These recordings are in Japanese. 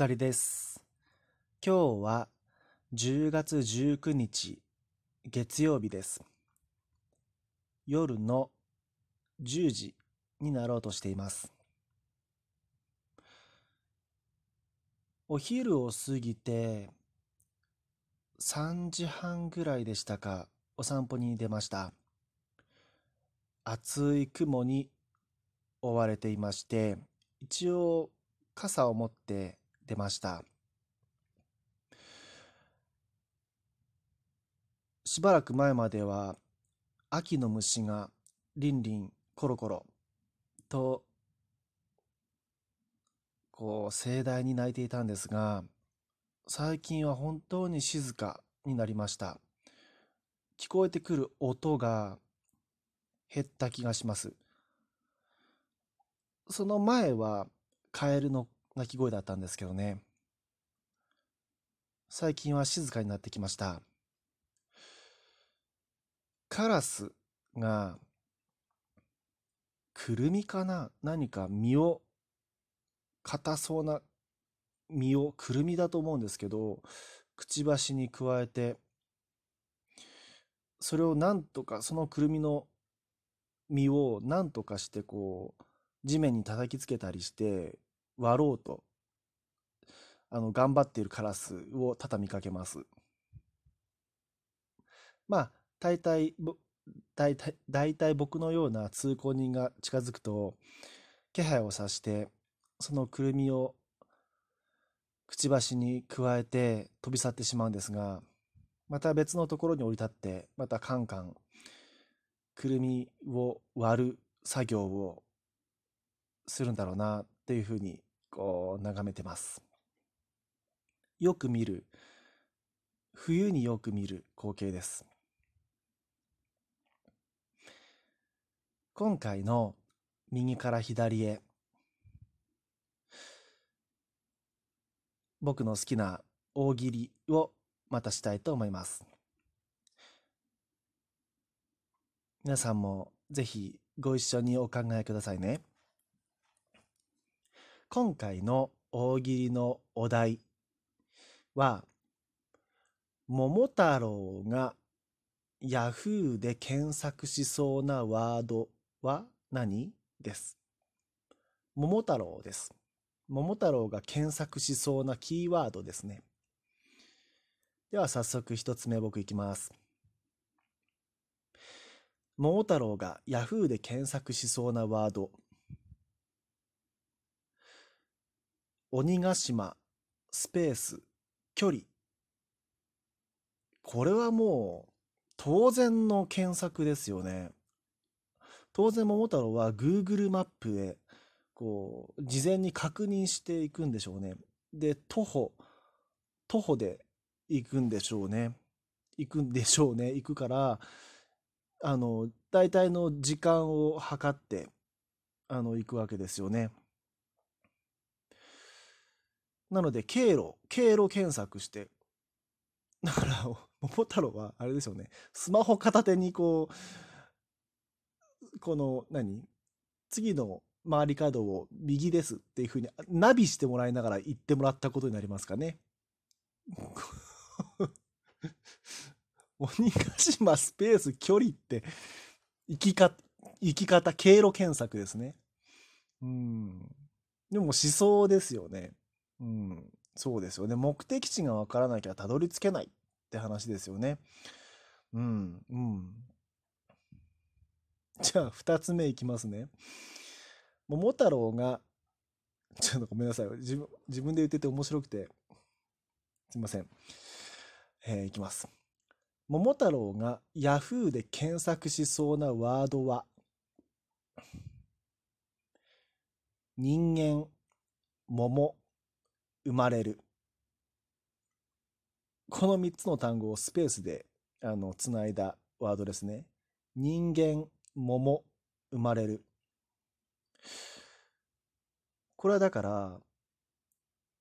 光です。今日は10月19日月曜日です。夜の10時になろうとしています。お昼を過ぎて3時半ぐらいでしたかお散歩に出ました。厚い雲に覆われていまして一応傘を持って出ました。しばらく前までは秋の虫がリンリンコロコロとこう盛大に鳴いていたんですが最近は本当に静かになりました聞こえてくる音が減った気がしますその前はカエルの鳴き声だったんですけどね。最近は静かになってきました。カラスが、くるみかな？何か身を、硬そうな身を、くるみだと思うんですけど、くちばしに加えて、それをなんとか、そのくるみの身をなんとかしてこう、地面に叩きつけたりして割ろうとあの頑張っているカラスをただ見かけます。まあ大体大体大体僕のような通行人が近づくと気配を察してそのくるみをくちばしに加えて飛び去ってしまうんですがまた別のところに降り立ってまたカンカンくるみを割る作業をするんだろうなっていうふうにこう眺めてます。よく見る冬によく見る光景です。今回の右から左へ僕の好きな大喜利をまたしたいと思います。皆さんもぜひご一緒にお考えくださいね。今回の大喜利のお題は、桃太郎がヤフーで検索しそうなワードは何？です。桃太郎です。桃太郎が検索しそうなキーワードですね。では早速一つ目僕いきます。桃太郎がヤフーで検索しそうなワード。鬼ヶ島、スペース、距離。これはもう当然の検索ですよね。当然桃太郎は Google マップでこう事前に確認していくんでしょうね。で、徒歩、徒歩で行くんでしょうね。行くんでしょうね。行くから、あの、大体の時間を測って、あの、行くわけですよね。なので、経路、経路検索して、だから、桃太郎は、あれですよね、スマホ片手にこう、この、何？次の回り角を右ですっていうふうにナビしてもらいながら行ってもらったことになりますかね。鬼ヶ島スペース距離って行きか行き方経路検索ですね。うん。でも思想ですよね。うん、そうですよね。目的地がわからなきゃたどり着けないって話ですよね。うん、うん。じゃあ、二つ目いきますね。桃太郎が、ちょっとごめんなさい。自分、自分で言ってて面白くて、すいません。えー、いきます。桃太郎が Yahoo で検索しそうなワードは、人間、桃、生まれる。この3つの単語をスペースであのつないだワードですね。人間、桃、生まれる。これはだから、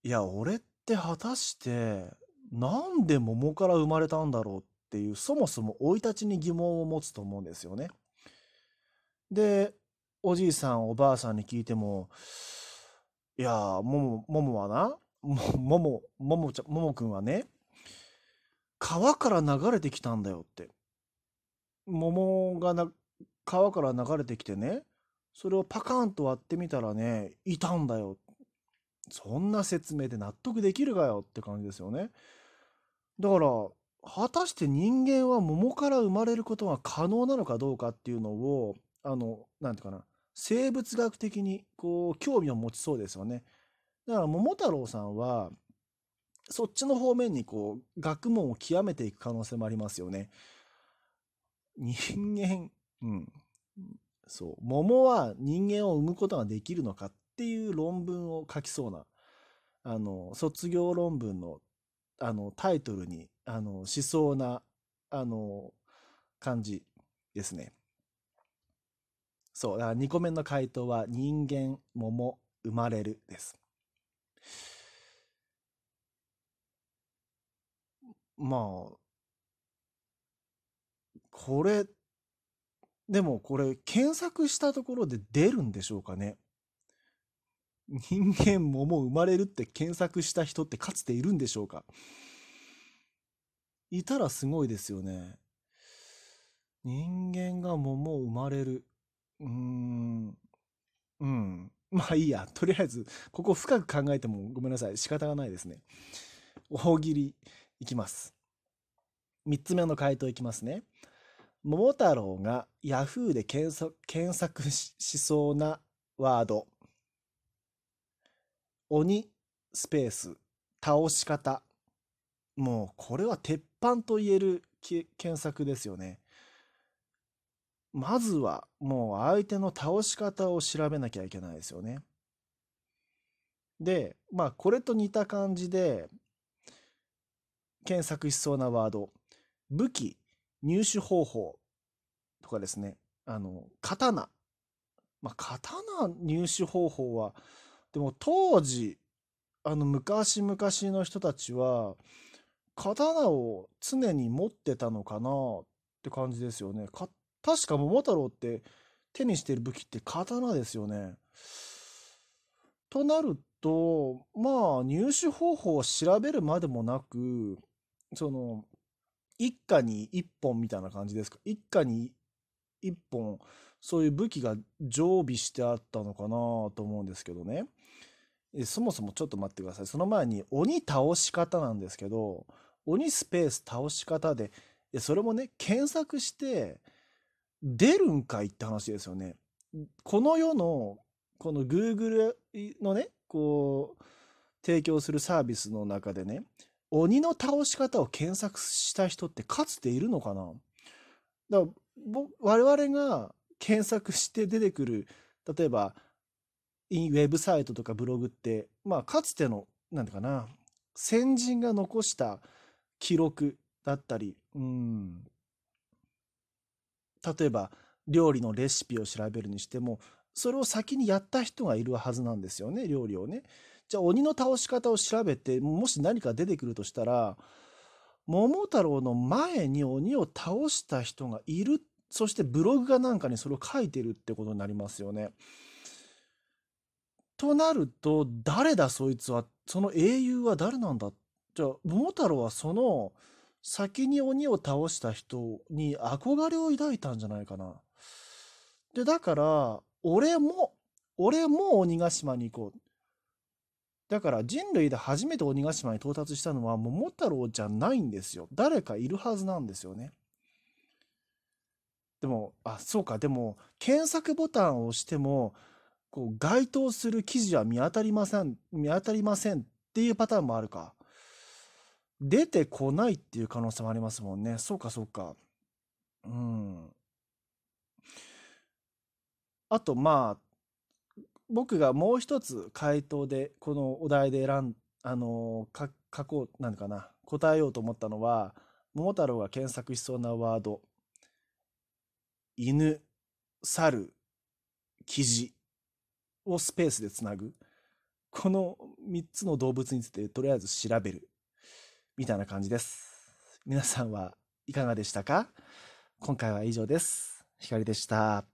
いや、俺って果たして、なんで桃から生まれたんだろうっていう、そもそも生い立ちに疑問を持つと思うんですよね。で、おじいさん、おばあさんに聞いても、いや、もも、ももはな、も、もも、ももちゃん、ももくんはね、川から流れてきたんだよって。桃がな、川から流れてきてね、それをパカーンと割ってみたらね、いたんだよ。そんな説明で納得できるかよって感じですよね。だから、果たして人間は桃から生まれることが可能なのかどうかっていうのを、あの、なんていうかな、生物学的にこう興味を持ちそうですよね。だから桃太郎さんは、そっちの方面にこう学問を極めていく可能性もありますよね。人間、うん。そう。桃は人間を生むことができるのかっていう論文を書きそうな、あの、卒業論文の、あの、タイトルに、あの、しそうな、あの、感じですね。そう。だから2個目の回答は、人間、桃、生まれるです。まあ、これ、でもこれ検索したところで出るんでしょうかね。人間桃生まれるって検索した人ってかつているんでしょうかいたらすごいですよね。人間が桃生まれる。うーん。うん。まあいいや。とりあえず、ここ深く考えてもごめんなさい。仕方がないですね。大喜利いきます。3つ目の回答いきますね。桃太郎が Yahoo で検索検索しそうなワード。鬼スペース倒し方。もうこれは鉄板と言える検索ですよね。まずはもう相手の倒し方を調べなきゃいけないですよね。で、まあこれと似た感じで検索しそうなワード。武器、入手方法とかですね、あの、刀。まあ、刀入手方法は、でも当時、あの、昔々の人たちは、刀を常に持ってたのかなって感じですよね。確か桃太郎って手にしてる武器って刀ですよね。となると、まあ、入手方法を調べるまでもなく、その、一家に一本みたいな感じですか？一家に一本そういう武器が常備してあったのかなと思うんですけどね。そもそもちょっと待ってください。その前に鬼倒し方なんですけど鬼スペース倒し方でそれもね検索して出るんかいって話ですよね。この世のこの Google のねこう提供するサービスの中でね鬼の倒し方を検索した人ってかつているのかな？だから我々が検索して出てくる例えばウェブサイトとかブログってまあかつての何ていうかな先人が残した記録だったりうん。例えば料理のレシピを調べるにしてもそれを先にやった人がいるはずなんですよね料理をね。じゃあ鬼の倒し方を調べてもし何か出てくるとしたら桃太郎の前に鬼を倒した人がいるそしてブログがなんかにそれを書いてるってことになりますよね。となると誰だそいつは？その英雄は誰なんだ？じゃあ桃太郎はその先に鬼を倒した人に憧れを抱いたんじゃないかな。でだから俺も俺も鬼ヶ島に行こう。だから人類で初めて鬼ヶ島に到達したのは桃太郎じゃないんですよ。誰かいるはずなんですよね。でも、あ、そうか。でも、検索ボタンを押しても、こう該当する記事は見当たりません、見当たりませんっていうパターンもあるか。出てこないっていう可能性もありますもんね。そうか、そうか。うん。あと、まあ、僕がもう一つ回答でこのお題で選んあのか書こうなんかな答えようと思ったのは桃太郎が検索しそうなワード犬猿キジをスペースでつなぐこの3つの動物についてとりあえず調べるみたいな感じです。皆さんはいかがでしたか？今回は以上です。ひかりでした。